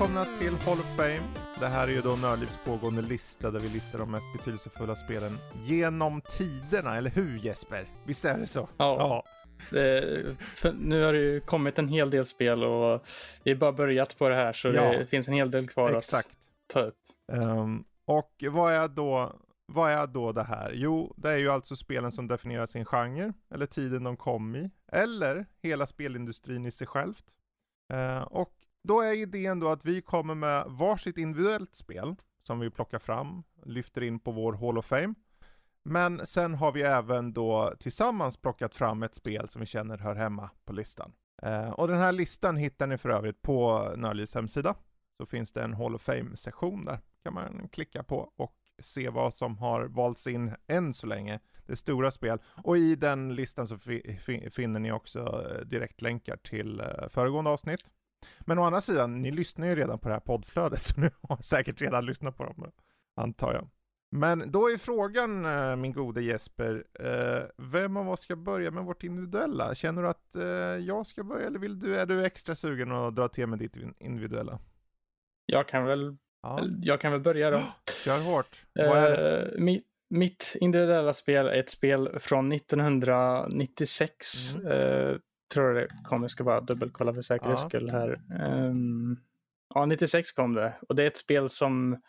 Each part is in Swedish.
välkomna till Hall of Fame. Det här är ju då Nördlivs pågående lista där vi listar de mest betydelsefulla spelen genom tiderna, eller hur Jesper? Visst är det så? Ja. ja. Det, nu har det ju kommit en hel del spel och vi har bara börjat på det här så ja. det finns en hel del kvar Exakt. att ta upp. Um, och vad är, då, vad är då det här? Jo, det är ju alltså spelen som definierar sin genre, eller tiden de kom i, eller hela spelindustrin i sig självt. Uh, och då är idén då att vi kommer med varsitt individuellt spel som vi plockar fram, lyfter in på vår Hall of Fame. Men sen har vi även då tillsammans plockat fram ett spel som vi känner hör hemma på listan. Eh, och den här listan hittar ni för övrigt på Nördlivs hemsida. Så finns det en Hall of Fame-sektion där. kan man klicka på och se vad som har valts in än så länge. Det är stora spel. Och i den listan så finner ni också eh, direktlänkar till eh, föregående avsnitt. Men å andra sidan, ni lyssnar ju redan på det här poddflödet, så ni har säkert redan lyssnat på dem, antar jag. Men då är frågan, eh, min gode Jesper, eh, vem av oss ska börja med vårt individuella? Känner du att eh, jag ska börja, eller vill du, är du extra sugen att dra till med ditt individuella? Jag kan väl, ja. jag kan väl börja då. Kör hårt. Uh, mi, mitt individuella spel är ett spel från 1996. Mm. Tror det kom, jag ska bara dubbelkolla för säkerhets ja. skull här. Um, ja, 96 kom det och det är ett spel som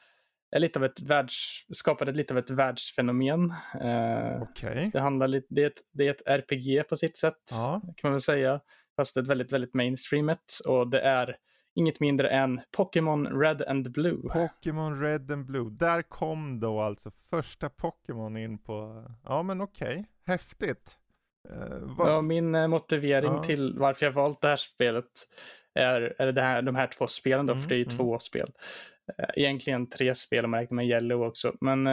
är lite av ett världs, skapade lite av ett världsfenomen. Uh, okay. det, handlar lite, det, är ett, det är ett RPG på sitt sätt, ja. kan man väl säga. Fast ett väldigt, väldigt mainstreamet och det är inget mindre än Pokémon Red and Blue. Pokémon Red and Blue. Där kom då alltså första Pokémon in på, ja men okej, okay. häftigt. Uh, ja, min uh, motivering ja. till varför jag valt det här spelet är, är det här, de här två spelen då, mm, för det är ju mm. två spel. Uh, egentligen tre spel om man räknar med Yellow också. Men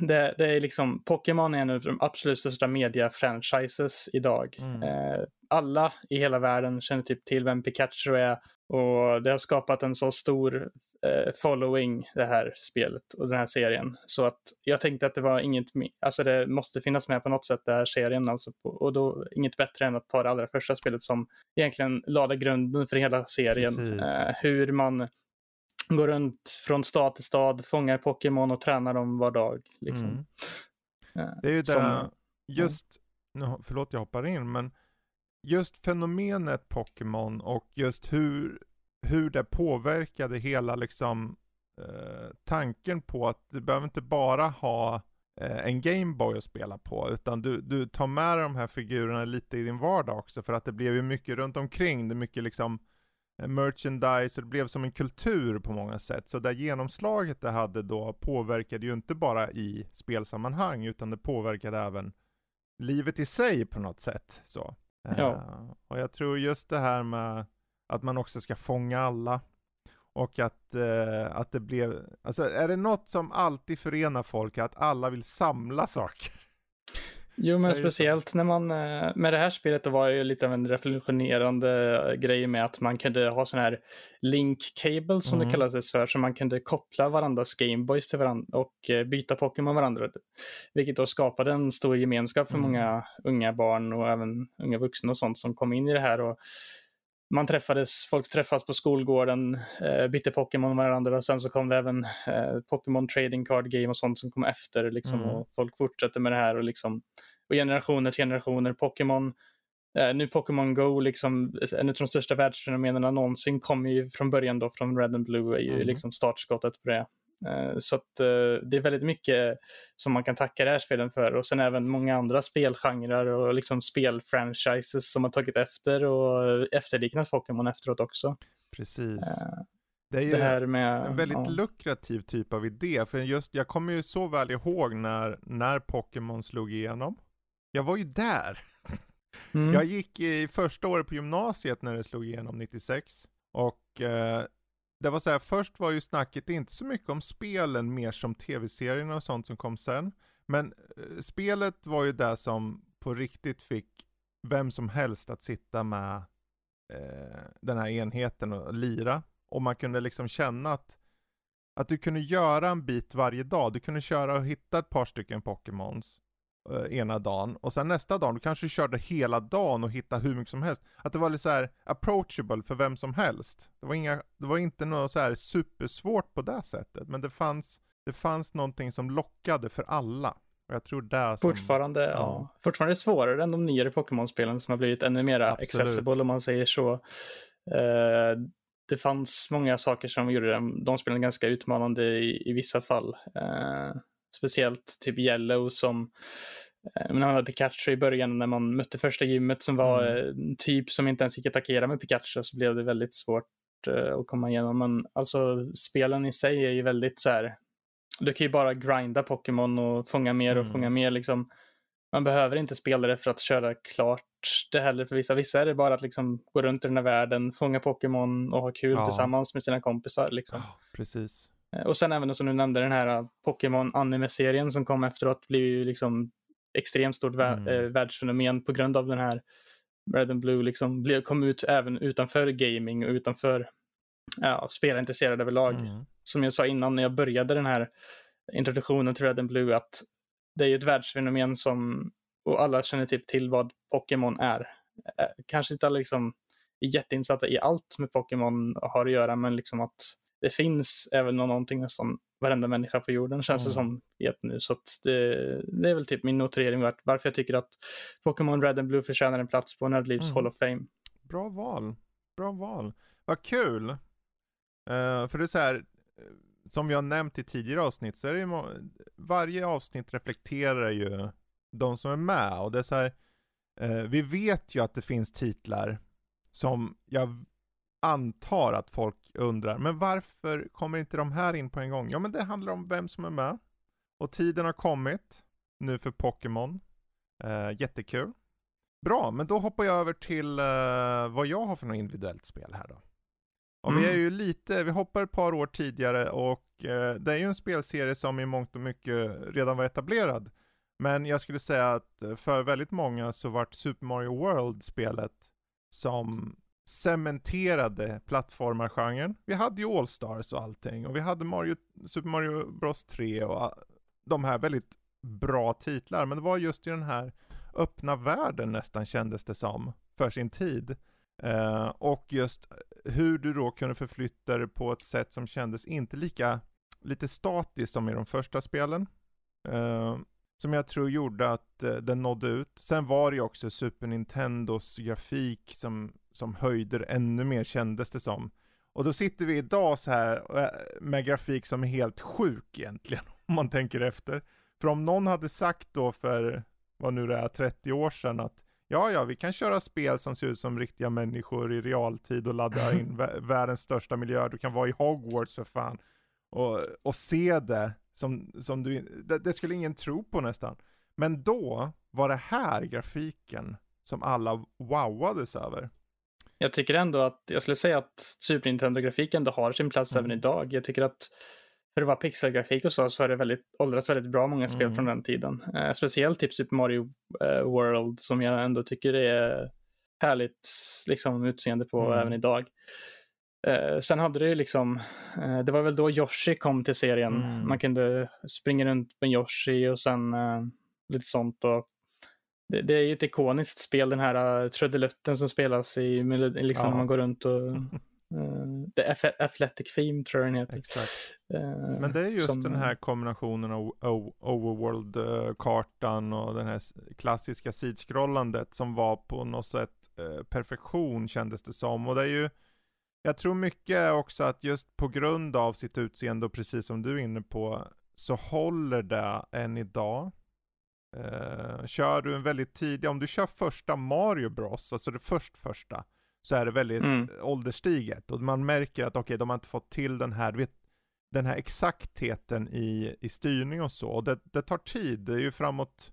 det, det, är liksom, Pokémon är en av de absolut största media-franchises idag. Mm. alla i hela världen känner typ till vem Pikachu är och det har skapat en så stor eh, following det här spelet och den här serien. Så att jag tänkte att det var inget, alltså det måste finnas med på något sätt den här serien alltså på, och då inget bättre än att ta det allra första spelet som egentligen lade grunden för hela serien. Eh, hur man går runt från stad till stad, fångar Pokémon och tränar dem var dag. Liksom. Mm. Eh, det är ju det, just, ja. förlåt jag hoppar in, men just fenomenet Pokémon och just hur, hur det påverkade hela liksom eh, tanken på att du behöver inte bara ha eh, en Gameboy att spela på, utan du, du tar med de här figurerna lite i din vardag också, för att det blev ju mycket runt omkring, det är mycket liksom merchandise, och det blev som en kultur på många sätt. Så det genomslaget det hade då påverkade ju inte bara i spelsammanhang, utan det påverkade även livet i sig på något sätt. Så. Ja. Uh, och jag tror just det här med att man också ska fånga alla. Och att, uh, att det blev, alltså är det något som alltid förenar folk, att alla vill samla saker. Jo, men speciellt när man, eh, med det här spelet det var ju lite av en revolutionerande grej med att man kunde ha sån här link cable som mm. det kallades för, så man kunde koppla varandras Gameboys till varandra och eh, byta Pokémon varandra. Vilket då skapade en stor gemenskap för mm. många unga barn och även unga vuxna och sånt som kom in i det här. Och man träffades, folk träffades på skolgården, eh, bytte Pokémon varandra och sen så kom det även Pokémon trading card game och sånt som kom efter liksom, mm. och folk fortsatte med det här och liksom och generationer till generationer. Pokémon, eh, nu Pokémon Go, liksom, en av de största världsfenomenen någonsin, kommer ju från början då från Red and Blue, är ju mm. liksom startskottet på det. Eh, så att, eh, det är väldigt mycket som man kan tacka det här spelen för och sen även många andra spelgenrer och liksom spelfranchises som har tagit efter och efterliknat Pokémon efteråt också. Precis. Uh, det är ju det med, en väldigt ja. lukrativ typ av idé, för just, jag kommer ju så väl ihåg när, när Pokémon slog igenom. Jag var ju där! Mm. Jag gick i första året på gymnasiet när det slog igenom 96, och eh, det var så här, först var ju snacket inte så mycket om spelen, mer som tv-serierna och sånt som kom sen. Men eh, spelet var ju det som på riktigt fick vem som helst att sitta med eh, den här enheten och lira. Och man kunde liksom känna att, att du kunde göra en bit varje dag. Du kunde köra och hitta ett par stycken Pokémons. Uh, ena dagen och sen nästa dag, du kanske körde hela dagen och hittade hur mycket som helst. Att det var lite så här approachable för vem som helst. Det var, inga, det var inte något så här supersvårt på det sättet, men det fanns, det fanns någonting som lockade för alla. Och jag tror det som, Fortfarande, ja. ja. Fortfarande svårare än de nyare Pokémon-spelen som har blivit ännu mer accessible om man säger så. Uh, det fanns många saker som gjorde de, de spelen ganska utmanande i, i vissa fall. Uh, speciellt typ Yellow som uh, man hade Pikachu i början när man mötte första gymmet som var mm. en typ som inte ens gick att attackera med Pikachu så blev det väldigt svårt att komma igenom. Men alltså spelen i sig är ju väldigt så här. Du kan ju bara grinda Pokémon och fånga mer och mm. fånga mer liksom. Man behöver inte spela det för att köra klart det heller för vissa. Vissa är det bara att liksom gå runt i den här världen, fånga Pokémon och ha kul ja. tillsammans med sina kompisar. Liksom. Precis. Eh, och sen även som du nämnde den här eh, Pokémon anime-serien som kom efteråt blev ju liksom extremt stort mm. vä- världsfenomen på grund av den här Red and Blue liksom blev, kom ut även utanför gaming och utanför ja, spelintresserade överlag. Mm. Som jag sa innan när jag började den här introduktionen till Red and Blue att det är ju ett världsfenomen som och alla känner typ till vad Pokémon är. Eh, kanske inte alla liksom är jätteinsatta i allt med Pokémon har att göra, men liksom att det finns även någonting nästan varenda människa på jorden känns mm. det som vet nu. Så det, det, är väl typ min notering vart, varför jag tycker att Pokémon Red and Blue förtjänar en plats på Nördlivs mm. Hall of Fame. Bra val. Bra val. Vad kul. Uh, för det är så här, eh, som vi har nämnt i tidigare avsnitt så är det ju varje avsnitt reflekterar ju de som är med. Och det är så här, eh, vi vet ju att det finns titlar som jag antar att folk undrar, men varför kommer inte de här in på en gång? Ja, men det handlar om vem som är med. Och tiden har kommit nu för Pokémon. Eh, jättekul. Bra, men då hoppar jag över till eh, vad jag har för något individuellt spel här då. Och mm. vi är ju lite, vi hoppar ett par år tidigare och eh, det är ju en spelserie som i mångt och mycket redan var etablerad. Men jag skulle säga att för väldigt många så vart Super Mario World spelet som cementerade plattformargenren. Vi hade ju All-Stars och allting och vi hade Mario, Super Mario Bros 3 och de här väldigt bra titlar. Men det var just i den här öppna världen nästan kändes det som för sin tid. Uh, och just hur du då kunde förflytta dig på ett sätt som kändes inte lika lite statiskt som i de första spelen. Uh, som jag tror gjorde att eh, den nådde ut. Sen var det ju också Super Nintendos grafik som, som höjde det ännu mer kändes det som. Och då sitter vi idag så här eh, med grafik som är helt sjuk egentligen, om man tänker efter. För om någon hade sagt då för, vad nu det är, 30 år sedan att ja, ja, vi kan köra spel som ser ut som riktiga människor i realtid och ladda in världens största miljö. Du kan vara i Hogwarts för fan. Och, och se det som, som du, det, det, skulle ingen tro på nästan. Men då var det här grafiken som alla wowades över. Jag tycker ändå att, jag skulle säga att Super Nintendo-grafik ändå har sin plats mm. även idag. Jag tycker att för att vara pixelgrafik och så, så är det väldigt, åldrats väldigt bra många spel mm. från den tiden. Eh, speciellt typ Super Mario eh, World som jag ändå tycker är härligt liksom, utseende på mm. även idag. Eh, sen hade det ju liksom, eh, det var väl då Yoshi kom till serien. Mm. Man kunde springa runt med Yoshi och sen eh, lite sånt. Och det, det, är ju ett ikoniskt spel, den här uh, trudelutten som spelas i, liksom ja. man går runt och Uh, The Athletic Theme tror jag den heter. Exakt. Uh, Men det är just som, den här kombinationen av overworld-kartan och den här klassiska sidskrollandet som var på något sätt perfektion kändes det som. Och det är ju jag tror mycket också att just på grund av sitt utseende och precis som du är inne på så håller det än idag. Uh, kör du en väldigt tidig, om du kör första Mario Bros, alltså det först första, så är det väldigt mm. ålderstiget och man märker att okej, okay, de har inte fått till den här, vet, den här exaktheten i, i styrning och så. Och det, det tar tid, det är ju framåt,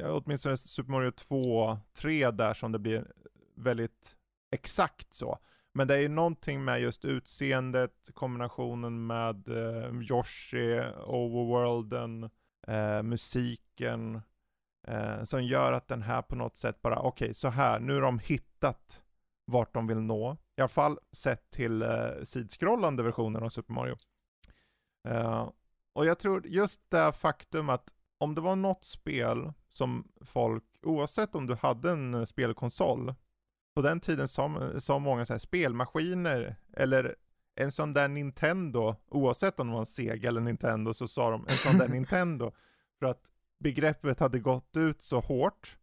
ja, åtminstone Super Mario 2, 3 där som det blir väldigt exakt så. Men det är ju någonting med just utseendet, kombinationen med eh, Yoshi, overworlden, eh, musiken, eh, som gör att den här på något sätt bara, okej, okay, så här, nu har de hittat vart de vill nå. I alla fall sett till eh, sidskrollande versionen av Super Mario. Eh, och jag tror just det faktum att om det var något spel som folk, oavsett om du hade en eh, spelkonsol, på den tiden sa, sa många så här, spelmaskiner eller en sån där Nintendo, oavsett om det var en Sega eller Nintendo, så sa de en sån där Nintendo. För att begreppet hade gått ut så hårt.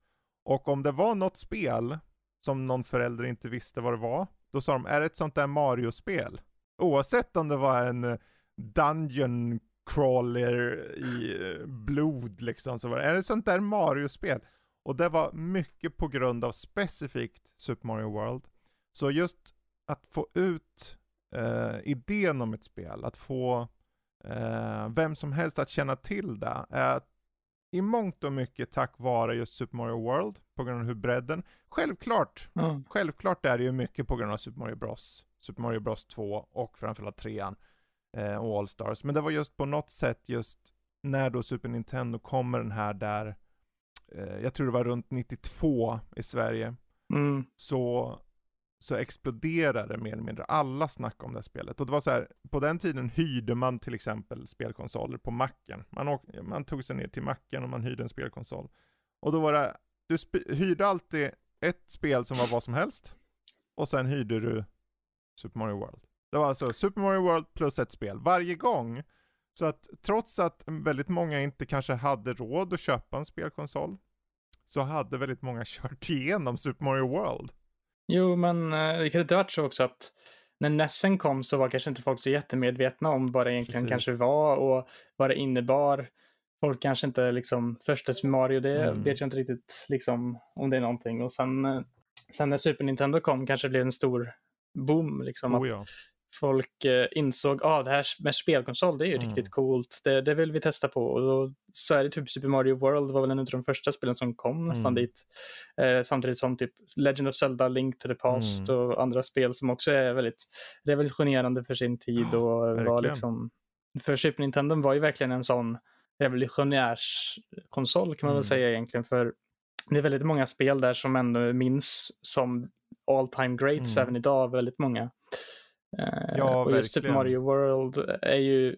Och om det var något spel som någon förälder inte visste vad det var, då sa de, är det ett sånt där Mario-spel? Oavsett om det var en Dungeon crawler i eh, blod liksom, så var det, är det ett sånt där Mario-spel? Och det var mycket på grund av specifikt Super Mario World. Så just att få ut eh, idén om ett spel, att få eh, vem som helst att känna till det, är i mångt och mycket tack vare just Super Mario World, på grund av hur bredden. Självklart, mm. självklart är det ju mycket på grund av Super Mario Bros, Super Mario Bros 2 och framförallt 3 eh, och All-Stars. Men det var just på något sätt just när då Super Nintendo kommer den här där, eh, jag tror det var runt 92 i Sverige, mm. så så exploderade mer eller mindre alla snack om det spelet. Och det var så här, på den tiden hyrde man till exempel spelkonsoler på macken. Man, åk, man tog sig ner till macken och man hyrde en spelkonsol. Och då var det, du hyrde alltid ett spel som var vad som helst. Och sen hyrde du Super Mario World. Det var alltså Super Mario World plus ett spel varje gång. Så att trots att väldigt många inte kanske hade råd att köpa en spelkonsol, så hade väldigt många kört igenom Super Mario World. Jo, men eh, det kan inte varit så också att när Nessen kom så var kanske inte folk så jättemedvetna om vad det egentligen Precis. kanske var och vad det innebar. Folk kanske inte liksom, första Super Mario, det mm. vet jag inte riktigt liksom om det är någonting. Och sen, eh, sen när Super Nintendo kom kanske det blev en stor boom. Liksom, oh, ja folk eh, insåg att ah, det här med spelkonsol, det är ju mm. riktigt coolt. Det, det vill vi testa på. Och då, så är det typ Super Mario World var väl en av de första spelen som kom nästan mm. dit. Eh, samtidigt som typ Legend of Zelda, Link to the Past mm. och andra spel som också är väldigt revolutionerande för sin tid. och oh, var liksom, för Super Nintendo var ju verkligen en sån revolutionärskonsol kan man väl mm. säga egentligen. För det är väldigt många spel där som ändå minns som all time greats mm. även idag, väldigt många. Eh, ja, och just Super Mario World är ju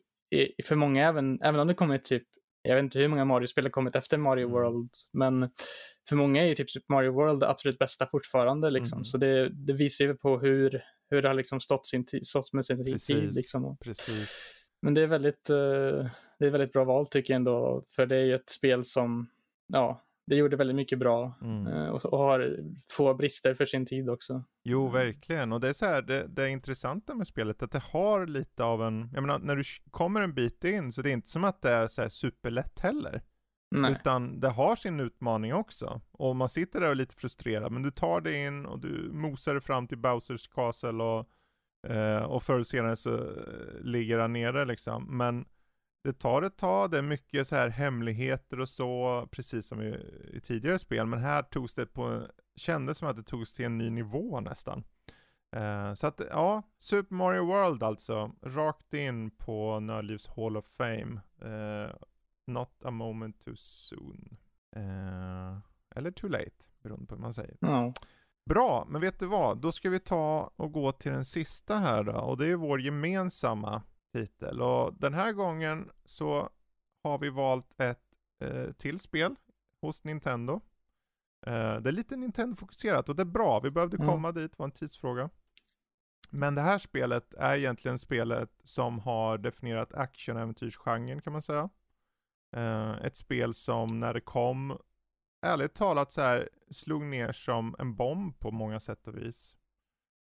för många, även, även om det kommit typ, jag vet inte hur många Mario-spel har kommit efter Mario mm. World, men för många är ju typ Super Mario World det absolut bästa fortfarande. Liksom. Mm. Så det, det, visar ju på hur, hur det har liksom stått, sin stått med sin Precis. tid. Liksom. Precis. Men det är, väldigt, uh, det är väldigt bra val tycker jag ändå, för det är ju ett spel som, ja, det gjorde väldigt mycket bra mm. Eh, och, och, har få brister för sin tid också. Jo, verkligen. Och det är så här, det, det intressanta med spelet, att det har lite av en, jag menar, när du kommer en bit in, så det är inte som att det är så här superlätt heller. Nej. Utan det har sin utmaning också. Och man sitter där och är lite frustrerad, men du tar dig in och du mosar dig fram till Bowsers Castle och, eh, och förr eller senare så eh, ligger han nere liksom. Men det tar ett tag, det är mycket så här hemligheter och så, precis som i, i tidigare spel, men här togs det på, kändes som att det togs till en ny nivå nästan. Uh, så att, ja, Super Mario World alltså, rakt in på Nördlivs Hall of Fame. Uh, not a moment too soon. Uh, eller too late, beroende på hur man säger. Mm. Bra, men vet du vad? Då ska vi ta och gå till den sista här då, och det är vår gemensamma titel. Och den här gången så har vi valt ett eh, till spel hos Nintendo. Eh, det är lite Nintendo-fokuserat och det är bra. Vi behövde mm. komma dit, det var en tidsfråga. Men det här spelet är egentligen spelet som har definierat action-äventyrsgenren kan man säga. Eh, ett spel som när det kom, ärligt talat så här, slog ner som en bomb på många sätt och vis.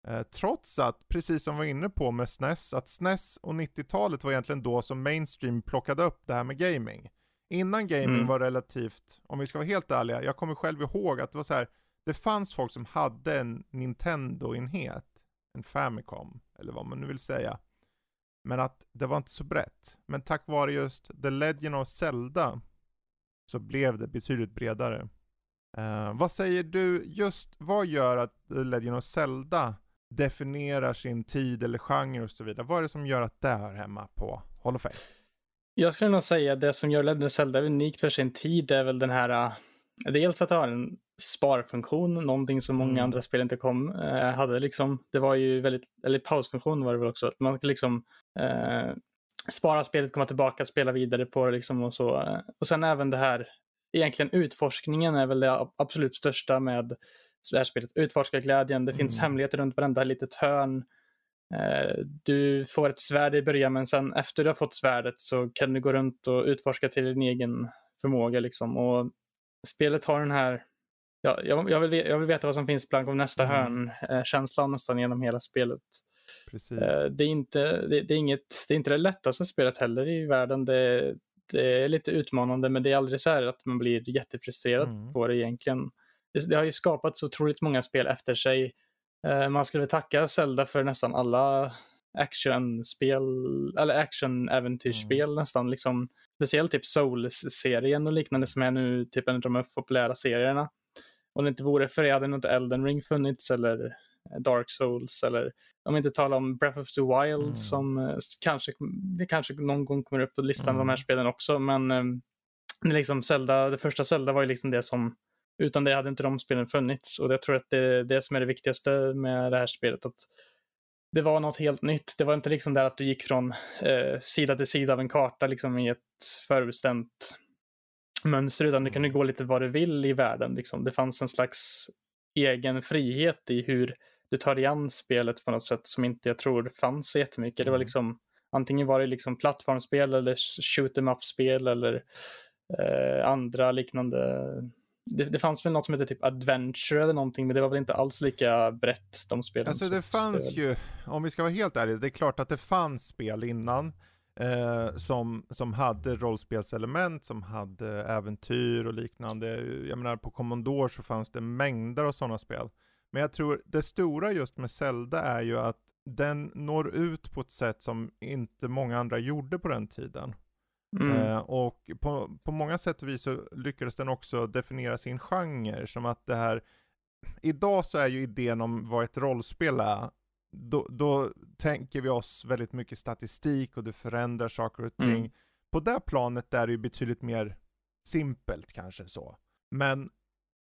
Eh, trots att, precis som vi var inne på med SNES, att SNES och 90-talet var egentligen då som mainstream plockade upp det här med gaming. Innan gaming mm. var relativt, om vi ska vara helt ärliga, jag kommer själv ihåg att det var så här, det fanns folk som hade en Nintendo-enhet, en Famicom, eller vad man nu vill säga. Men att det var inte så brett. Men tack vare just The Legend of Zelda så blev det betydligt bredare. Uh, vad säger du, just vad gör att The Legend of Zelda definierar sin tid eller genre och så vidare. Vad är det som gör att det hör hemma på Hall of Fame? Jag skulle nog säga att det som gör Legend of Zelda unikt för sin tid är väl den här, uh, dels att det har en sparfunktion, någonting som många mm. andra spel inte kom, uh, hade liksom. Det var ju väldigt, eller pausfunktion var det väl också, att man kan liksom uh, spara spelet, komma tillbaka, spela vidare på det liksom och så. Och sen även det här, egentligen utforskningen är väl det absolut största med det här spelet. Utforskarglädjen, det finns mm. hemligheter runt varenda litet hörn. Eh, du får ett svärd i början men sen efter du har fått svärdet så kan du gå runt och utforska till din egen förmåga liksom. Och spelet har den här Ja, jag, jag, vill, jag vill veta vad som finns blank om nästa mm. hörn-känslan eh, nästan genom hela spelet. Precis. Eh, det, är inte, det, det, är inget, det är inte det lättaste spelet heller i världen. Det, det är lite utmanande men det är aldrig så här att man blir jättefrustrerad mm. på det egentligen. Det, det har ju skapat så otroligt många spel efter sig. Eh, man skulle tacka Zelda för nästan alla actionspel, eller action-äventyrsspel mm. nästan. Liksom, speciellt typ Souls-serien och liknande som är nu typ en av de populära serierna. Om det inte vore för det hade nog inte Elden Ring funnits eller Dark Souls eller om vi inte talar om Breath of the Wild mm. som eh, kanske, det kanske någon gång kommer upp på listan mm. av de här mm. spelen också men eh, liksom Zelda, det första Zelda var ju liksom det som utan det hade inte de spelen funnits och jag tror att det är det som är det viktigaste med det här spelet. Att det var något helt nytt. Det var inte liksom där att du gick från eh, sida till sida av en karta liksom i ett förbestämt mönster utan du kunde gå lite vad du vill i världen. Liksom. Det fanns en slags egen frihet i hur du tar igen spelet på något sätt som inte jag tror fanns så jättemycket. Det var mm. liksom antingen var det liksom plattformsspel eller shoot em up-spel eller eh, andra liknande. Det, det, fanns väl något som heter typ adventure eller någonting men det var väl inte alls lika brett de spelen. Alltså det fanns ju, om vi ska vara helt ärliga, det är klart att det fanns spel innan eh, som, som hade rollspelselement, som hade äventyr och liknande. Jag menar på Commodore så fanns det mängder av sådana spel. Men jag tror det stora just med Zelda är ju att den når ut på ett sätt som inte många andra gjorde på den tiden. Mm. Eh, och på, på många sätt och vis så lyckades den också definiera sin genre som att det här Idag så är ju idén om vad ett rollspel är då, då tänker vi oss väldigt mycket statistik och du förändrar saker och ting. Mm. På det planet är det ju betydligt mer simpelt kanske så. Men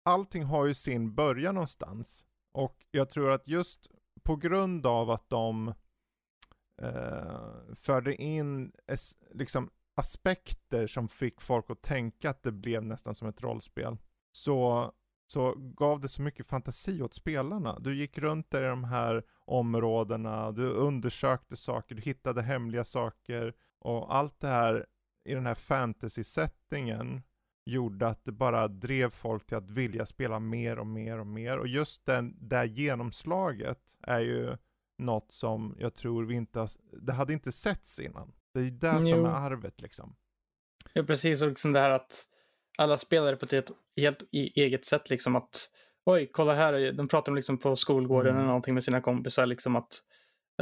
allting har ju sin början någonstans. Och jag tror att just på grund av att de eh, förde in es, liksom aspekter som fick folk att tänka att det blev nästan som ett rollspel. Så så gav det så mycket fantasi åt spelarna. Du gick runt där i de här områdena, du undersökte saker, du hittade hemliga saker och allt det här i den här fantasy-settingen gjorde att det bara drev folk till att vilja spela mer och mer och mer. Och just den, det genomslaget är ju något som jag tror vi inte har, det hade inte setts innan. Det är det som är arvet liksom. Ja, precis. Och liksom det här att alla spelare på ett helt eget sätt. Liksom att oj, kolla här, de pratar liksom på skolgården mm. eller någonting med sina kompisar. Liksom att,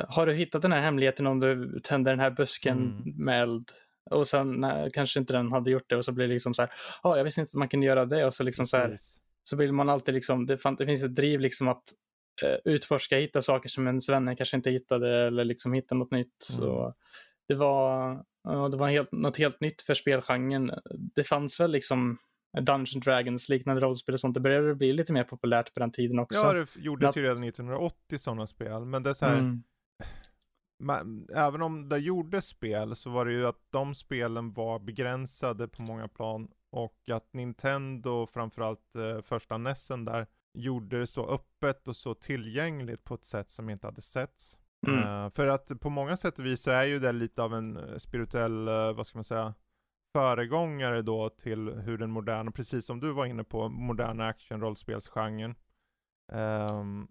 eh, har du hittat den här hemligheten om du tänder den här busken mm. med eld? Och sen nej, kanske inte den hade gjort det och så blir det liksom så här, ja, jag visste inte att man kunde göra det och så liksom så här, så vill man alltid liksom, det, fan, det finns ett driv liksom att uh, utforska, hitta saker som ens vänner kanske inte hittade eller liksom hitta något nytt. Mm. Så det var, det var helt, något helt nytt för spelgenren. Det fanns väl liksom Dungeon Dragons liknande rollspel och sånt. Det började bli lite mer populärt på den tiden också. Ja, det gjordes ju redan 1980 sådana spel, men det är så här, mm. man, även om det gjordes spel så var det ju att de spelen var begränsade på många plan och att Nintendo, framförallt eh, första Nessen där, gjorde det så öppet och så tillgängligt på ett sätt som inte hade setts. Mm. Uh, för att på många sätt och vis så är ju det lite av en eh, spirituell, uh, vad ska man säga, föregångare då till hur den moderna, precis som du var inne på, moderna action-rollspelsgenren. Um,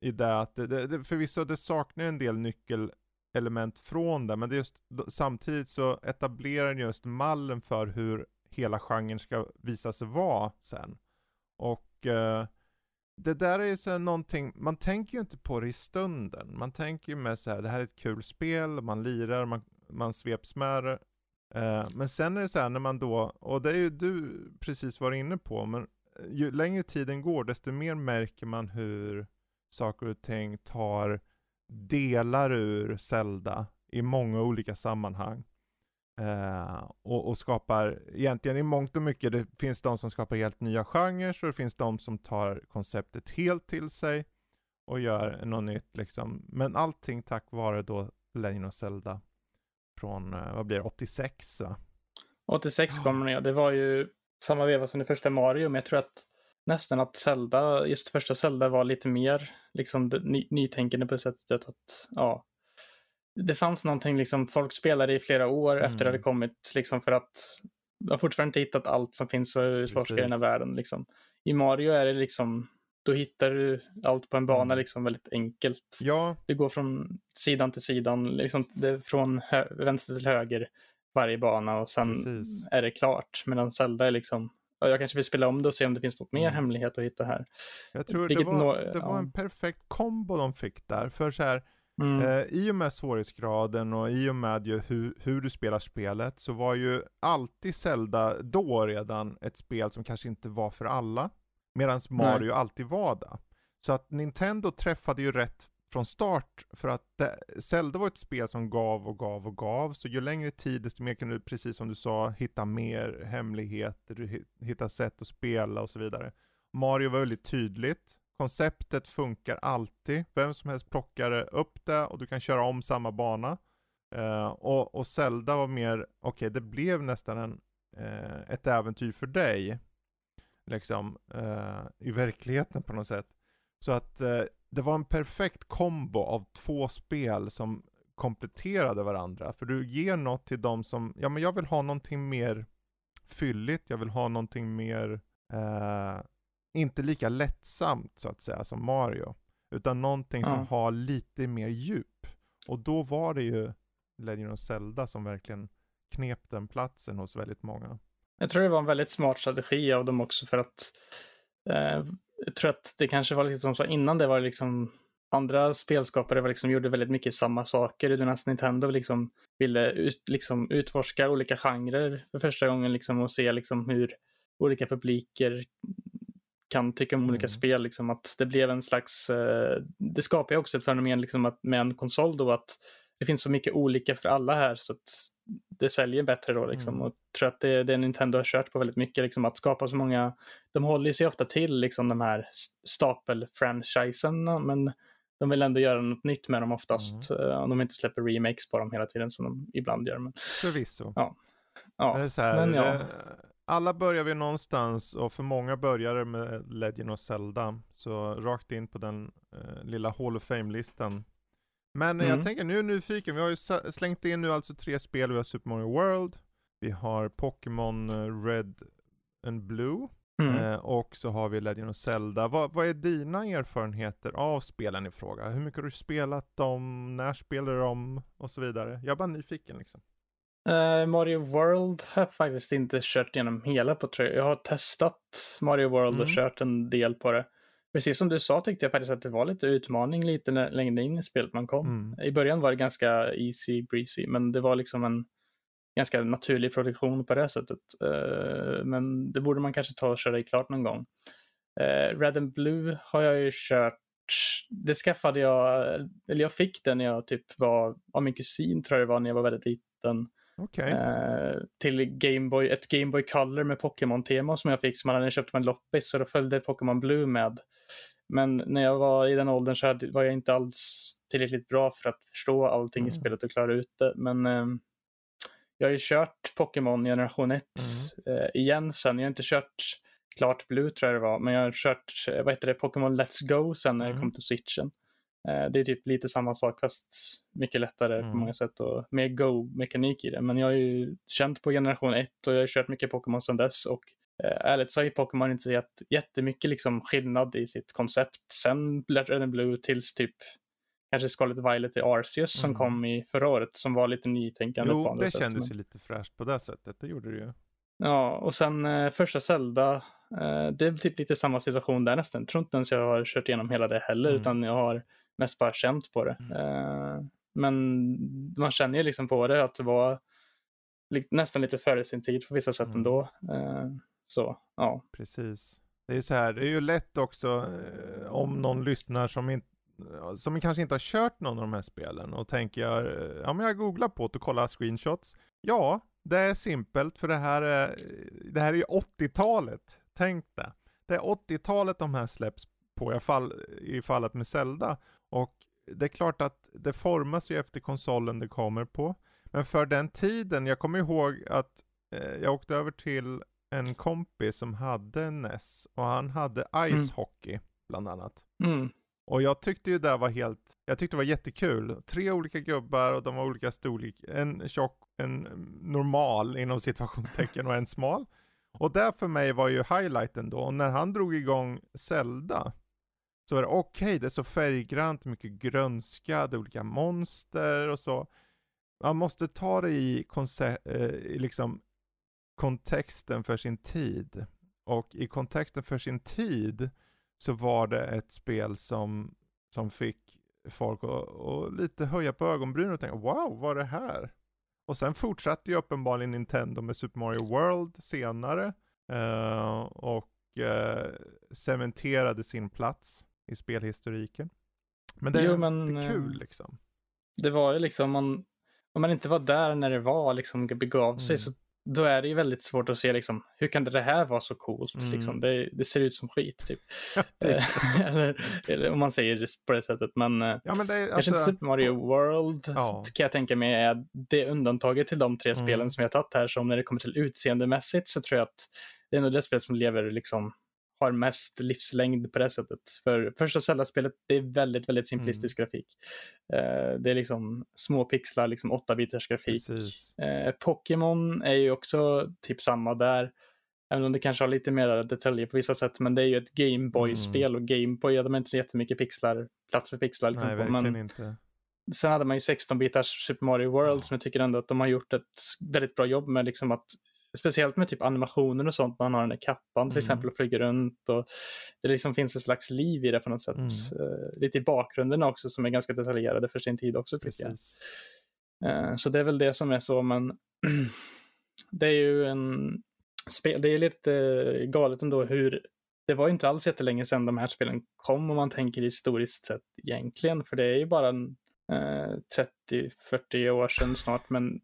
I det att, det, det, förvisso det saknar en del nyckelelement från det, men det just, samtidigt så etablerar den just mallen för hur hela genren ska visa sig vara sen. Och uh, det där är ju så någonting, man tänker ju inte på det i stunden. Man tänker ju med så här, det här är ett kul spel, man lirar, man, man sveps med det Eh, men sen är det så här när man då, och det är ju du precis var inne på, men eh, ju längre tiden går desto mer märker man hur saker och ting tar delar ur Zelda i många olika sammanhang. Uh, och, och, skapar, egentligen i mångt och mycket, det finns de som skapar helt nya genrer, och det finns de som tar konceptet helt till sig och gör något nytt liksom. Men allting tack vare då Lane och Zelda från, eh, vad blir det, 86 va? 86 kom den ja. Det var ju samma veva som det första Mario, men jag tror att nästan att Zelda, just första Zelda var lite mer liksom ny, nytänkande på sättet att, ja, det fanns någonting liksom, folk spelade i flera år mm. efter det hade kommit, liksom för att de har fortfarande inte hittat allt som finns i sportgrejerna i världen. Liksom. I Mario är det liksom, då hittar du allt på en bana mm. liksom väldigt enkelt. Ja. Du går från sidan till sidan, liksom, från vänster till höger varje bana och sen Precis. är det klart. Medan Zelda är liksom, jag kanske vill spela om det och se om det finns något mer mm. hemlighet att hitta här. Jag tror Vilket det var, det var ja. en perfekt kombo de fick där. För så här, mm. eh, i och med svårighetsgraden och i och med ju hur, hur du spelar spelet så var ju alltid Zelda då redan ett spel som kanske inte var för alla. Medan Mario Nej. alltid var det. Så att Nintendo träffade ju rätt från start för att det, Zelda var ett spel som gav och gav och gav, så ju längre tid desto mer kan du, precis som du sa, hitta mer hemligheter, hitta sätt att spela och så vidare. Mario var väldigt tydligt, konceptet funkar alltid, vem som helst plockar upp det och du kan köra om samma bana. Uh, och, och Zelda var mer, okej okay, det blev nästan en, uh, ett äventyr för dig, liksom, uh, i verkligheten på något sätt. Så att det var en perfekt kombo av två spel som kompletterade varandra. För du ger något till dem som, ja men jag vill ha någonting mer fylligt, jag vill ha någonting mer, eh, inte lika lättsamt så att säga som Mario. Utan någonting ja. som har lite mer djup. Och då var det ju Legend of Zelda som verkligen knep den platsen hos väldigt många. Jag tror det var en väldigt smart strategi av dem också för att eh, jag tror att det kanske var liksom så innan det var liksom andra spelskapare var liksom, gjorde väldigt mycket samma saker. Medan Nintendo liksom ville ut, liksom utforska olika genrer för första gången liksom och se liksom hur olika publiker kan tycka om mm. olika spel. Liksom att det blev en slags, eh, det skapar ju också ett fenomen liksom att med en konsol då att det finns så mycket olika för alla här så att det säljer bättre då liksom. Mm. Och jag tror att det det Nintendo har kört på väldigt mycket, liksom att skapa så många, de håller sig ofta till liksom de här stapel-franchisen, men de vill ändå göra något nytt med dem oftast, mm. om de inte släpper remakes på dem hela tiden som de ibland gör. Men... Förvisso. Ja. ja. Det är så här, men ja. Alla börjar vi någonstans och för många börjar det med Legend of Zelda. Så rakt in på den eh, lilla Hall of Fame-listan men mm. jag tänker nu är nyfiken, vi har ju slängt in nu alltså tre spel, vi har Super Mario World, vi har Pokémon eh, Red and Blue, mm. eh, och så har vi Legend of Zelda. Vad, vad är dina erfarenheter av spelen i fråga? Hur mycket har du spelat dem? När spelar du dem? Och så vidare. Jag är bara nyfiken liksom. Uh, Mario World har jag faktiskt inte kört igenom hela på tror jag. Jag har testat Mario World mm. och kört en del på det. Precis som du sa tyckte jag faktiskt att det var lite utmaning lite längre in i spelet man kom. Mm. I början var det ganska easy breezy, men det var liksom en ganska naturlig produktion på det sättet. Uh, men det borde man kanske ta och köra i klart någon gång. Uh, Red and Blue har jag ju kört det skaffade jag, eller jag fick den när jag typ var, av min kusin tror jag det var när jag var väldigt liten. Okay. Eh, till Gameboy, ett Gameboy Color med Pokémon-tema som jag fick som man hade köpt på en loppis så då följde Pokémon Blue med. Men när jag var i den åldern så var jag inte alls tillräckligt bra för att förstå allting mm. i spelet och klara ut det. Men eh, jag har ju kört Pokémon generation 1 mm. eh, igen sen. Jag har inte kört klart Blue tror jag det var, men jag har kört eh, vad heter det, Pokémon Let's Go sen när mm. jag kom till switchen. Eh, det är typ lite samma sak fast mycket lättare mm. på många sätt och mer Go-mekanik i det. Men jag har ju känt på generation 1 och jag har kört mycket Pokémon sedan dess och eh, ärligt så har ju Pokémon inte gett jättemycket liksom skillnad i sitt koncept sen Red and Blue tills typ kanske Scarlet Violet i Arceus mm. som kom i förra året som var lite nytänkande jo, på andra sätt. Jo, det kändes men... ju lite fräscht på det sättet, det gjorde det ju. Ja, och sen eh, första Zelda, eh, det är typ lite samma situation där nästan. Jag tror inte ens jag har kört igenom hela det heller, mm. utan jag har mest bara känt på det. Mm. Uh, men man känner ju liksom på det att det var nästan lite före sin tid på vissa sätt mm. ändå. Uh, så, ja. Precis. Det är så här, det är ju lätt också eh, om någon lyssnar som, in, som kanske inte har kört någon av de här spelen och tänker, ja men jag googlar på det och kollar screenshots. Ja, det är simpelt för det här är, det här är ju 80-talet. Tänk det. Det är 80-talet de här släpps på, i, fall, i fallet med Zelda. Och det är klart att det formas ju efter konsolen det kommer på. Men för den tiden, jag kommer ihåg att eh, jag åkte över till en kompis som hade en NES och han hade Mm. Ice Hockey bland annat. Mm. Och jag tyckte ju det var helt, jag tyckte det var jättekul. Tre olika gubbar och de var olika storlek. En tjock, en normal inom situationstecken och en smal. Och det för mig var ju highlighten då. Och när han drog igång Zelda så var det okej, det är så färggrant, mycket grönska, det är olika monster och så. Man måste ta det eh, i, liksom kontexten för sin tid. Och i kontexten för sin tid så var det ett spel som, som fick folk att, att lite höja på ögonbrynen och tänka wow, vad är det här? Och sen fortsatte ju uppenbarligen Nintendo med Super Mario World senare Uh, och uh, cementerade sin plats i spelhistoriken. Men det är Jo, men, kul eh, liksom. Det var ju liksom, man, om man inte var där när det var liksom begav sig Mm. så då är det ju väldigt svårt att se liksom, hur kan det här vara så coolt? Mm. Liksom, det, det ser ut som skit typ. Typ. Eller, eller om man säger det på det sättet. Men eh, Ja men det är kanske alltså, inte Super Mario World Ja. kan jag tänka mig är det undantaget till de tre Mm. spelen som jag tagit här. Som när det kommer till utseendemässigt så tror jag att det är nog det spel som lever liksom har mest livslängd på det sättet. För första Zelda-spelet, det är väldigt, väldigt simplistisk Mm. grafik. Eh, det är liksom små pixlar, liksom 8-bitars grafik. Eh, Pokémon är ju också typ samma där. Även om det kanske har lite mer detaljer på vissa sätt. Men det är ju ett Gameboy-spel och Gameboy, ja, de har inte så jättemycket pixlar, plats för pixlar. Liksom Nej verkligen men inte. sen hade man ju 16-bitars Super Mario World som jag tycker ändå att de har gjort ett väldigt bra jobb med liksom att Speciellt med typ animationer och sånt, när han har den där kappan till Mm. exempel och flyger runt och det liksom finns en slags liv i det på något sätt. Mm. Eh, lite i bakgrunden också som är ganska detaljerade för sin tid också tycker jag. Precis. Eh, Så det är väl det som är så, men det är ju en spel, det är lite galet ändå hur det var ju inte alls jättelänge sedan de här spelen kom om man tänker historiskt sett egentligen, för det är ju bara en, eh, 30-40 år sedan snart, men,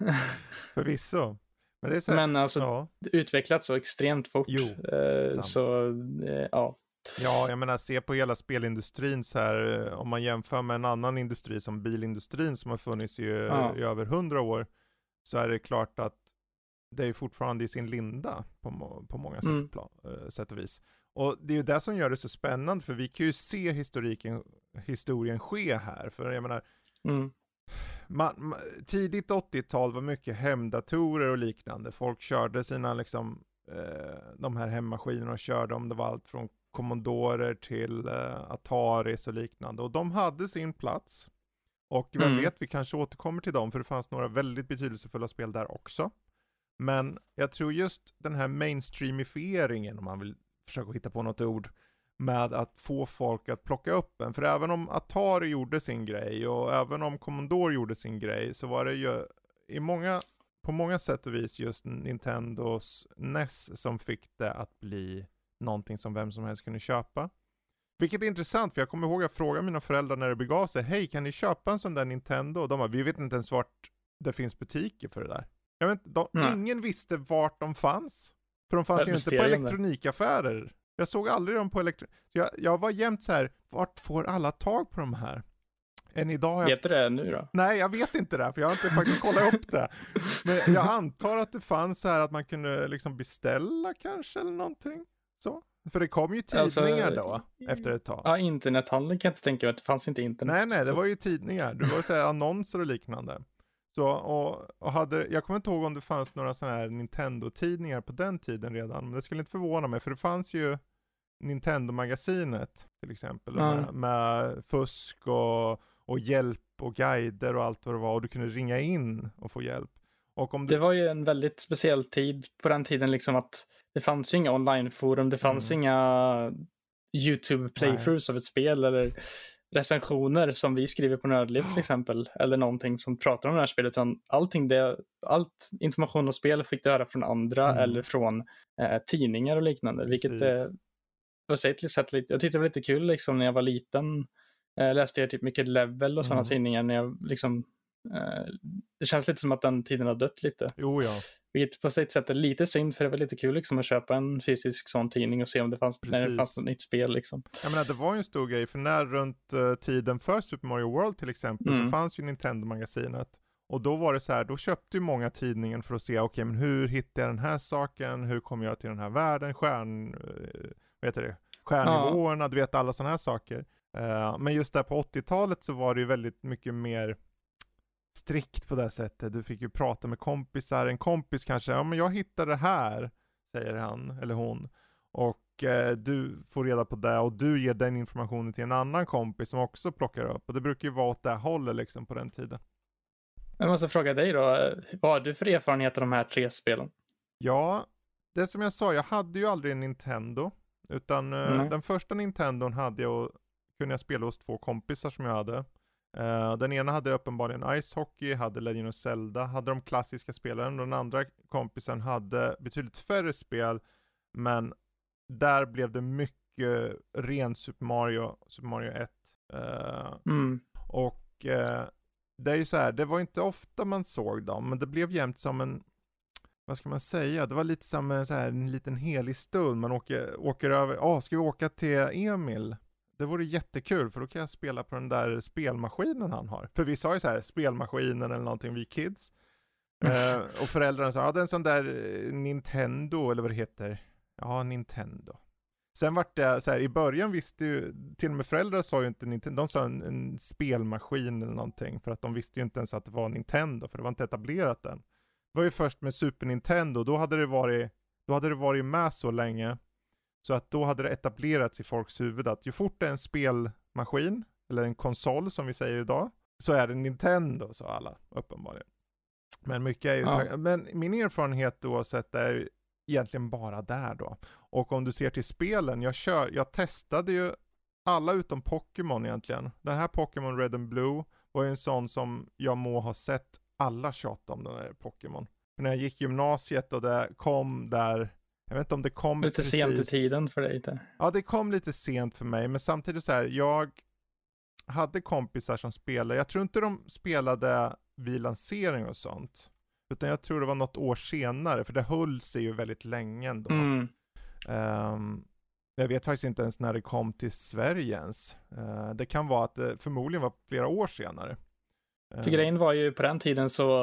Förvisso. Men det är så men alltså ja. utvecklats så extremt fort. Jo, Eh, så eh, ja, Ja, jag menar se på hela spelindustrin så här, eh, om man jämför med en annan industri som bilindustrin som har funnits i, Ja. i över hundra år, så är det klart att det är fortfarande i sin linda på, på många sätt, Mm. plan, eh, sätt och vis. Och det är ju det som gör det så spännande, för vi kan ju se historiken, historien ske här, för jag menar, mm, man, ma- tidigt 80-tal var mycket hemdatorer och liknande. Folk körde sina liksom, eh, de här hemmaskinerna och körde om det var allt från Commodorer till eh, Ataris och liknande. Och de hade sin plats. Och vem Mm. vet, vi kanske återkommer till dem, för det fanns några väldigt betydelsefulla spel där också. Men jag tror just den här mainstreamifieringen, om man vill försöka hitta på något ord, med att få folk att plocka upp en. För även om Atari gjorde sin grej och även om Commodore gjorde sin grej så var det ju i många, på många sätt och vis just Nintendos NES som fick det att bli någonting som vem som helst kunde köpa. Vilket är intressant, för jag kommer ihåg att jag frågade mina föräldrar när det begav sig, hej kan ni köpa en sån där Nintendo? Och de bara, vi vet inte ens vart det finns butiker för det där. Jag vet, inte, de, ingen visste vart de fanns. För de fanns ju inte på elektronikaffärer. Jag såg aldrig dem på elektro... Jag, jag var jämt så här, vart får alla tag på de här? Än idag har jag... vet du det nu då? Nej, jag vet inte det, för jag har inte faktiskt kollat upp det. Men jag antar att det fanns så här att man kunde liksom beställa kanske eller någonting. Så. För det kom ju Alltså, tidningar då, efter ett tag. Ja, internethandeln kan jag inte tänka mig att det fanns inte internet. Nej, nej, det så- var ju tidningar. Det var så här annonser och liknande. Så, och, och hade, jag kommer inte ihåg om det fanns några sådana här Nintendo-tidningar på den tiden redan, men det skulle inte förvåna mig, för det fanns ju Nintendo-magasinet till exempel, Ja. med, med fusk och, och hjälp och guider och allt vad det var, och du kunde ringa in och få hjälp. Och om du, Det var ju en väldigt speciell tid på den tiden, liksom att det fanns ju inga onlineforum, det fanns Mm. inga YouTube playthroughs av ett spel eller recensioner som vi skriver på Nördliv till exempel, eller någonting som pratar om det här spelet, utan allting det, allt information om spel fick du höra från andra Mm. eller från eh, tidningar och liknande, vilket Precis. eh, på sätt lite, jag tyckte det var lite kul liksom när jag var liten, eh, läste jag typ mycket Level och sådana Mm. tidningar när jag liksom eh, det känns lite som att den tiden har dött lite. jo ja, Vilket på sitt sätt är lite synd för det var lite kul liksom att köpa en fysisk sån tidning och se om det fanns, när det fanns något nytt spel liksom. jag menar det var ju en stor grej, för när runt eh, tiden för Super Mario World till exempel, Mm. så fanns ju Nintendo-magasinet. Och då var det så här, då köpte ju många tidningen för att se, okej okay, men hur hittar jag den här saken, hur kommer jag till den här världen, stjärn, eh, vad heter det, stjärnnivåerna, ja. du vet alla sådana här saker. Uh, men just där på 80-talet så var det ju väldigt mycket mer strikt på det sättet. Du fick ju prata med kompisar, en kompis kanske, ja men jag hittade det här, säger han eller hon. Och eh, du får reda på det och du ger den informationen till en annan kompis som också plockar upp. Och det brukar ju vara åt det hållet liksom på den tiden. Jag måste fråga dig då, vad har du för erfarenhet av de här tre spelen? Ja, det som jag sa, jag hade ju aldrig en Nintendo. Utan mm. den första Nintendon hade jag och kunde jag spela hos två kompisar som jag hade. Uh, den ena hade uppenbarligen Ice Hockey, hade Legend of Zelda, hade de klassiska spelen. Och den andra kompisen hade betydligt färre spel, men där blev det mycket ren Super Mario, Super Mario 1. Uh, eh, mm. Och uh, det är ju så här, det var inte ofta man såg dem, men det blev jämt som en, vad ska man säga, det var lite som en, så här, en liten helig stund. Man åker, åker över, ja, oh, ska vi åka till Emil? Det vore jättekul för då kan jag spela på den där spelmaskinen han har. För vi sa ju så här, spelmaskinen eller någonting, vi kids. uh, och föräldrarna sa, ja det är en sån där eh, Nintendo eller vad det heter. Ja, Nintendo. Sen vart det så här, i början visste ju, till och med föräldrar sa ju inte Nintendo, de sa en, en, spelmaskin eller någonting, för att de visste ju inte ens att det var Nintendo, för det var inte etablerat än. Var ju först med Super Nintendo, då hade det varit, då hade det varit med så länge, så att då hade det etablerats i folks huvud att ju fort det är en spelmaskin, eller en konsol som vi säger idag, så är det Nintendo, sa alla uppenbarligen. Men mycket är ju, ja. men min erfarenhet oavsett är egentligen bara där då. Och om du ser till spelen, jag, kör, jag testade ju alla utom Pokémon egentligen. Den här Pokémon Red and Blue var ju en sån som jag må ha sett alla tjata om den här Pokémon. För när jag gick gymnasiet och det kom där, jag vet inte om det kom Lite precis... sent i tiden för dig där. Ja, det kom lite sent för mig, men samtidigt så här, jag hade kompisar som spelade, jag tror inte de spelade vid lansering och sånt. Utan jag tror det var något år senare, för det höll sig ju väldigt länge ändå. Mm. Um, jag vet faktiskt inte ens när det kom till Sverige ens. Uh, det kan vara att det förmodligen var flera år senare. För uh, grejen var ju på den tiden så,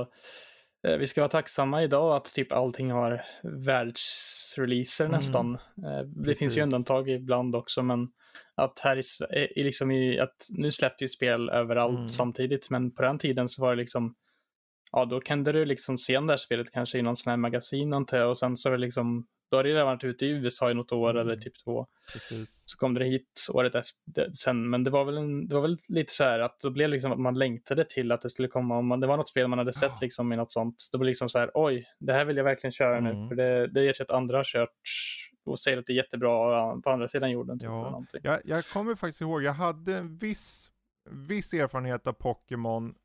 uh, vi ska vara tacksamma idag att typ allting har världsreleaser mm. nästan. det Precis. finns ju undantag ibland också, men att här i, liksom i att nu släpps ju spel överallt mm. samtidigt, men på den tiden så var det liksom ja då kunde du liksom se det här spelet kanske i någon sån här magasin antar jag och sen så är det liksom då har det varit ute i USA i något år mm. eller typ två. Precis. Så kom det hit året efter sen, men det var väl, en, det var väl lite så här att det blev liksom att man längtade till att det skulle komma, om man, det var något spel man hade sett liksom i något sånt, då blev det liksom så här, oj, det här vill jag verkligen köra mm. nu, för det, det är att andra har kört och säger att det är jättebra på andra sidan jorden. Typ, ja. Jag, jag kommer faktiskt ihåg, jag hade en viss, viss erfarenhet av Pokémon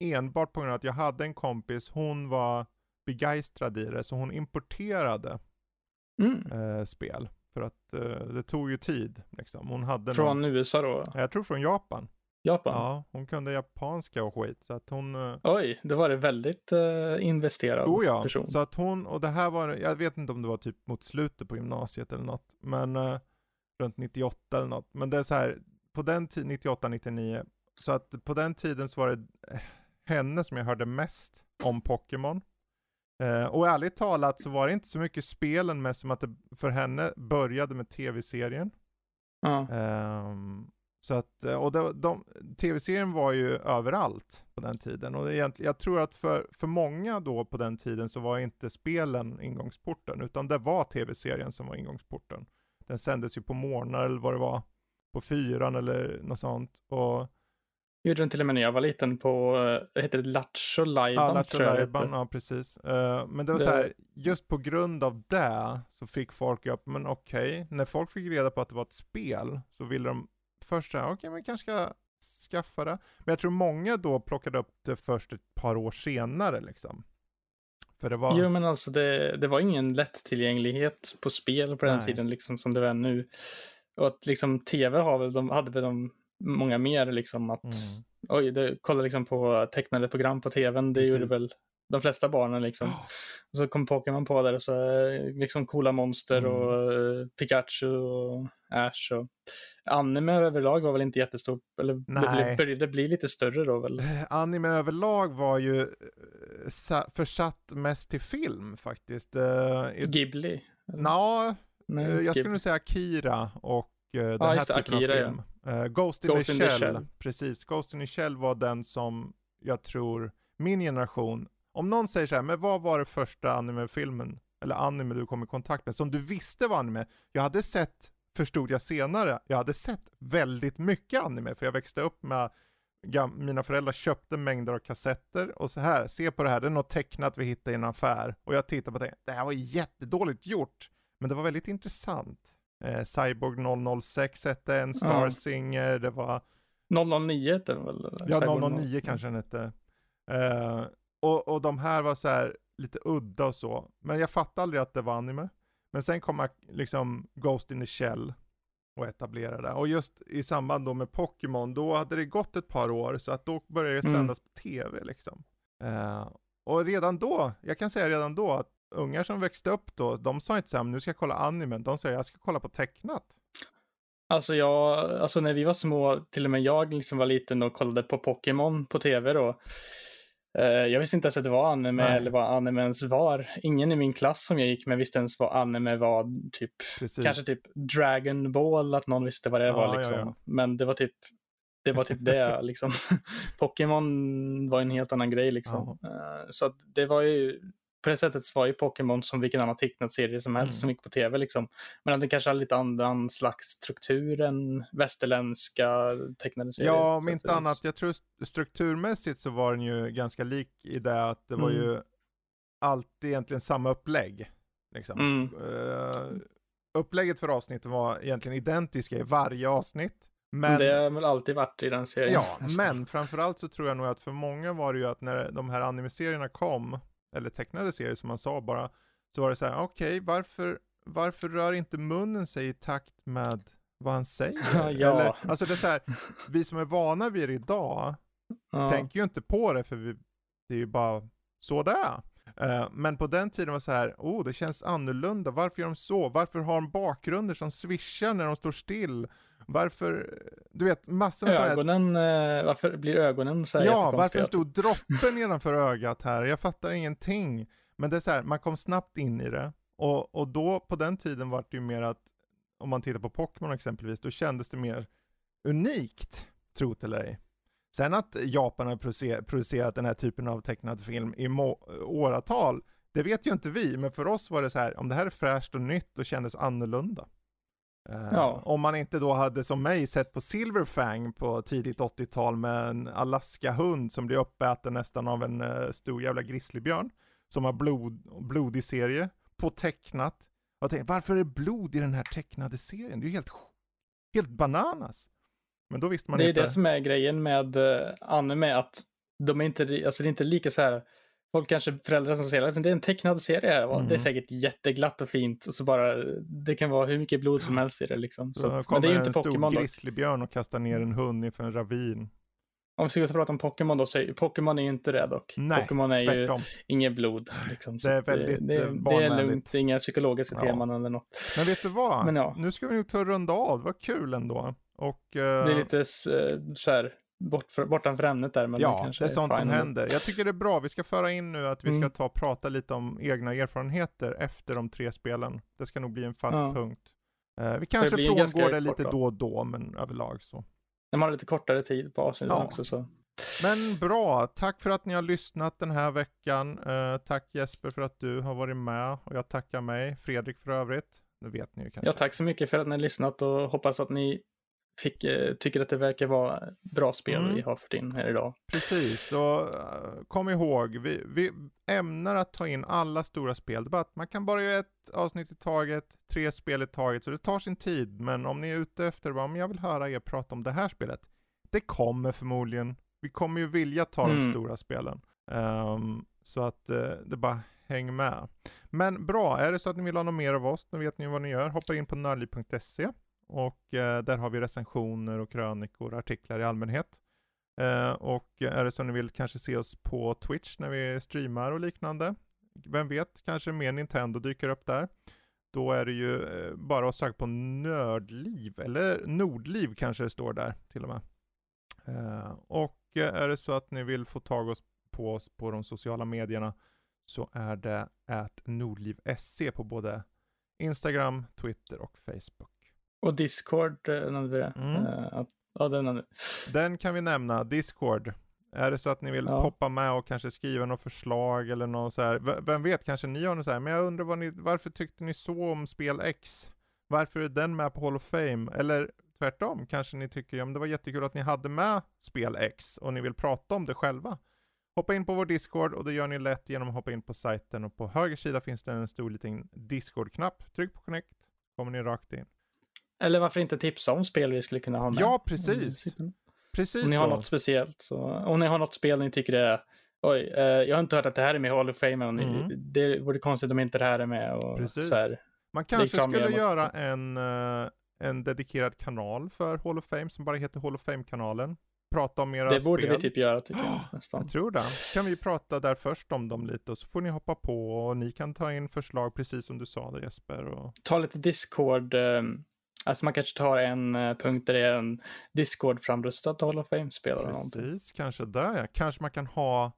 enbart på grund av att jag hade en kompis, hon var begeistrad i det, så hon importerade mm. eh, spel. För att eh, det tog ju tid. Liksom. Hon hade från någon... USA då? Jag tror från Japan. Japan? Ja, hon kunde japanska och skit. Så att hon... Eh... Oj, det var det väldigt eh, investerad oh, ja. person. Så att hon, och det här var, jag vet inte om det var typ mot slutet på gymnasiet eller något, men eh, runt 98 eller något. Men det är så här, på den tiden, 98, 99, så att på den tiden så var det eh, henne som jag hörde mest om Pokémon. Eh, och ärligt talat så var det inte så mycket spelen med som att det för henne började med tv-serien. Ja. Eh, så att, eh, och de, de, tv-serien var ju överallt på den tiden. Och egentligen, jag tror att för, för många då på den tiden så var inte spelen ingångsporten, utan det var tv-serien som var ingångsporten. Den sändes ju på morgnar eller vad det var, på fyran eller något sånt. Och gjorde den till och med när jag var liten på, vad heter det, Lattjo Lajban? Ja, Lattjo Lajban, ja precis. Uh, men det var det... så här, just på grund av det så fick folk upp, men okej, okay. när folk fick reda på att det var ett spel så ville de först säga, okej, okay, men kanske ska skaffa det. Men jag tror många då plockade upp det först ett par år senare liksom. För det var... Jo, men alltså det, det var ingen lättillgänglighet på spel på den Nej. tiden liksom som det var nu. Och att liksom tv har väl, de hade väl de många mer liksom att mm. oj, det, kolla liksom på tecknade program på tvn, det Precis. gjorde väl de flesta barnen liksom. Ja. Och så kom Pokémon på där och så liksom coola monster Mm. och eh, Pikachu och Ash och anime överlag var väl inte jättestort, eller det Nej. började bli lite större då väl? Eh, Anime överlag var ju eh, sa- försatt mest till film faktiskt. Uh, Ghibli? Nja, Nej, jag skulle nog säga Akira och den Ja, här det, typen Akira, av ja. Eh, Ghost, in, Ghost the in the Shell, Shell. precis. Ghost in the Shell var den som jag tror min generation, om någon säger så här, men vad var det första animefilmen, eller anime du kom i kontakt med, som du visste var anime? Jag hade sett, förstod jag senare, jag hade sett väldigt mycket anime, för jag växte upp med mina föräldrar köpte mängder av kassetter och så här, se på det här, det är något tecknat vi hittade i en affär. Och jag tittade på det, det här var jättedåligt gjort, men det var väldigt intressant. Eh, Cyborg 006 hette en, Star Ja. Singer, det var 009 hette den väl? Ja, Cyborg 009 kanske den hette. Eh, och, och de här var så här lite udda och så. Men jag fattade aldrig att det var anime. Men sen kom liksom Ghost in the Shell och etablerade. Och just i samband då med Pokémon, då hade det gått ett par år så att då började det Mm. sändas på tv liksom. Eh, och redan då, jag kan säga redan då att ungar som växte upp då, de sa inte så här, "Men nu ska jag kolla animen, de sa jag ska kolla på tecknat. Alltså jag, alltså när vi var små, till och med jag liksom var liten och kollade på Pokémon på tv då. Eh, jag visste inte ens att det var anime Nej. eller vad anime ens var. Ingen i min klass som jag gick med visste ens vad anime var. Typ, Precis. kanske typ Dragon Ball, att någon visste vad det Ja, var ja, liksom. ja. Men det var typ det var typ det liksom. Pokémon var en helt annan grej liksom. Eh, så det var ju på det sättet var ju Pokémon som vilken annan tecknad serie som helst Mm. som gick på tv liksom. Men den kanske hade lite annan slags struktur än västerländska tecknade serier. Ja, om att inte annat, jag tror st- strukturmässigt så var den ju ganska lik i det att det var Mm. ju alltid egentligen samma upplägg. Liksom. Mm. Eh, upplägget för avsnitten var egentligen identiska i varje avsnitt. Men, Det har väl alltid varit i den serien. ja, nästan. men framförallt så tror jag nog att för många var det ju att när de här anime-serierna kom, eller tecknade serier som man sa bara, så var det så här, okej, varför, varför rör inte munnen sig i takt med vad han säger? Ja. Eller, alltså det är så här, vi som är vana vid det idag, Ja. tänker ju inte på det för vi, det är ju bara så det är. Eh, men på den tiden var det så här, oh det känns annorlunda, varför gör de så? Varför har de bakgrunder som swishar när de står still? Varför, du vet massor med sådana här Ögonen, eh, varför blir ögonen så här Ja, varför jättekonstiga? en stor droppe nedanför ögat här? Jag fattar ingenting. Men det är så här, man kom snabbt in i det. Och, och då, på den tiden var det ju mer att, om man tittar på Pokémon exempelvis, då kändes det mer unikt, tro eller ej. Sen att Japan har producer- producerat den här typen av tecknad film i åratal, det vet ju inte vi, men för oss var det så här, om det här är fräscht och nytt och kändes annorlunda. Eh, Ja. Om man inte då hade som mig sett på Silverfang på tidigt 80-tal med en Alaska-hund som blir uppäten nästan av en uh, stor jävla grizzlybjörn. Som har blod, blodig serie på tecknat. Jag tänkte, varför är det blod i den här tecknade serien? Det är ju helt, helt bananas. Men då visste man Det är inte. det som är grejen med uh, anime, att de är inte, alltså det är inte lika så här, folk kanske, föräldrar som säger liksom, det är en tecknad serie, och det Mm. är säkert jätteglatt och fint, och så bara, det kan vara hur mycket blod som helst i det liksom. Så, att, men det är ju en inte stor Pokémon då. grizzlybjörn och kastar ner en hund inför en ravin. Om vi ska prata om Pokémon då, så är Pokémon är ju inte det dock. Nej, Pokémon är ju tvärtom. inget blod. Liksom. Det är att väldigt, det, eh, det, det är lugnt, det inga psykologiska Ja. teman eller något. Men vet du vad? Men ja. Nu ska vi nog ta och runda av. Det var kul ändå. Och, eh, Det är lite eh, så här, bort, för, bortanför ämnet där. Men ja, kanske det är sånt som fine. händer. Jag tycker det är bra. Vi ska föra in nu att vi ska Mm. ta och prata lite om egna erfarenheter efter de tre spelen. Det ska nog bli en fast Ja. punkt. Eh, vi kanske en frångår det lite då och då, men överlag så. De har lite kortare tid på avsnittet Ja. också. Så. Men bra, tack för att ni har lyssnat den här veckan. Eh, tack Jesper för att du har varit med och jag tackar mig, Fredrik för övrigt. Det vet ni ju kanske. Ja, tack så mycket för att ni har lyssnat och hoppas att ni fick, eh, tycker att det verkar vara bra spel Mm. vi har fått in här idag. Precis, och eh, kom ihåg, vi, vi ämnar att ta in alla stora spel. Det bara att man kan bara göra ett avsnitt i taget, tre spel i taget, så det tar sin tid. Men om ni är ute efter, bara, om jag vill höra er prata om det här spelet, det kommer förmodligen. Vi kommer ju vilja ta de Mm. stora spelen. Ehm, så att eh, det bara häng med. Men bra, är det så att ni vill ha något mer av oss, då vet ni vad ni gör. Hoppa in på nördliv.se och eh, där har vi recensioner och krönikor, artiklar i allmänhet. Eh, och är det så ni vill kanske se oss på Twitch när vi streamar och liknande, vem vet, kanske mer Nintendo dyker upp där. Då är det ju eh, bara att söka på Nördliv, eller Nordliv kanske det står där till och med. Eh, och eh, är det så att ni vill få tag oss på oss på de sociala medierna så är det att nordliv.se på både Instagram, Twitter och Facebook. Och Discord nämnde vi det. Mm. Uh, ja, den, den kan vi nämna, Discord. Är det så att ni vill ja. poppa med och kanske skriva något förslag eller något så här, vem vet, kanske ni har något så här, men jag undrar vad ni, varför tyckte ni så om spel X? Varför är den med på Hall of Fame? Eller tvärtom, kanske ni tycker, ja men det var jättekul att ni hade med spel X och ni vill prata om det själva. Hoppa in på vår Discord och det gör ni lätt genom att hoppa in på sajten och på höger sida finns det en stor liten Discord-knapp. Tryck på Connect, kommer ni rakt in. Eller varför inte tipsa om spel vi skulle kunna ha med? Ja, precis. Precis Om ni så. har något speciellt. Så, om ni har något spel ni tycker är Oj, eh, jag har inte hört att det här är med i Hall of Fame. Och mm. Det vore konstigt om inte det här är med. Och Precis. Så här, Man kanske skulle göra en, uh, en dedikerad kanal för Hall of Fame som bara heter Hall of Fame-kanalen. Prata om era spel. Det borde spel. vi typ göra tycker jag. Nästan. Jag tror det. Kan vi prata där först om dem lite och så får ni hoppa på och ni kan ta in förslag precis som du sa det Jesper. Och... Ta lite Discord. Um Alltså man kanske tar en uh, punkt där det är en Discord framrustad Hall of Fame-spelare. Precis, någonting. kanske där ja. Kanske man kan ha,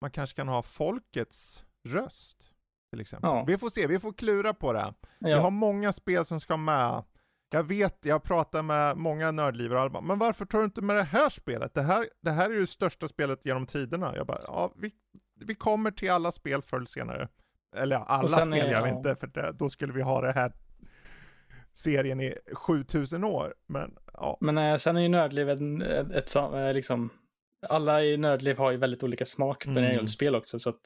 man kanske kan ha folkets röst. Till exempel. Ja. Vi får se, vi får klura på det. Ja. Vi har många spel som ska med. Jag vet, jag pratar med många nördlivare och alla men varför tar du inte med det här spelet? Det här, det här är ju det största spelet genom tiderna. Jag bara, ja, vi, vi kommer till alla spel förr eller senare. Eller ja, alla spel är, jag ja. inte, för det, då skulle vi ha det här serien i 7000 år. Men, ja. men eh, sen är ju Nördliv ett, ett, ett, eh, liksom, alla i Nördliv har ju väldigt olika smak på mm. spel också, så att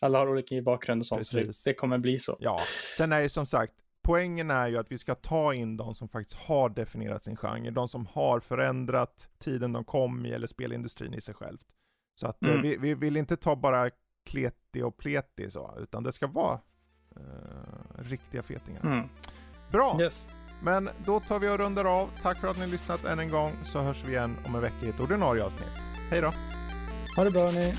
alla har olika bakgrund och sånt, så det, det, kommer bli så. Ja, sen är det som sagt, poängen är ju att vi ska ta in de som faktiskt har definierat sin genre, de som har förändrat tiden de kom i, eller spelindustrin i sig självt. Så att eh, mm. vi, vi vill inte ta bara kleti och pleti så, utan det ska vara uh, riktiga fetingar. Mm. Bra! Yes. Men då tar vi och rundar av. Tack för att ni lyssnat än en gång så hörs vi igen om en vecka i ett ordinarie avsnitt. Hej då! Ha det bra ni!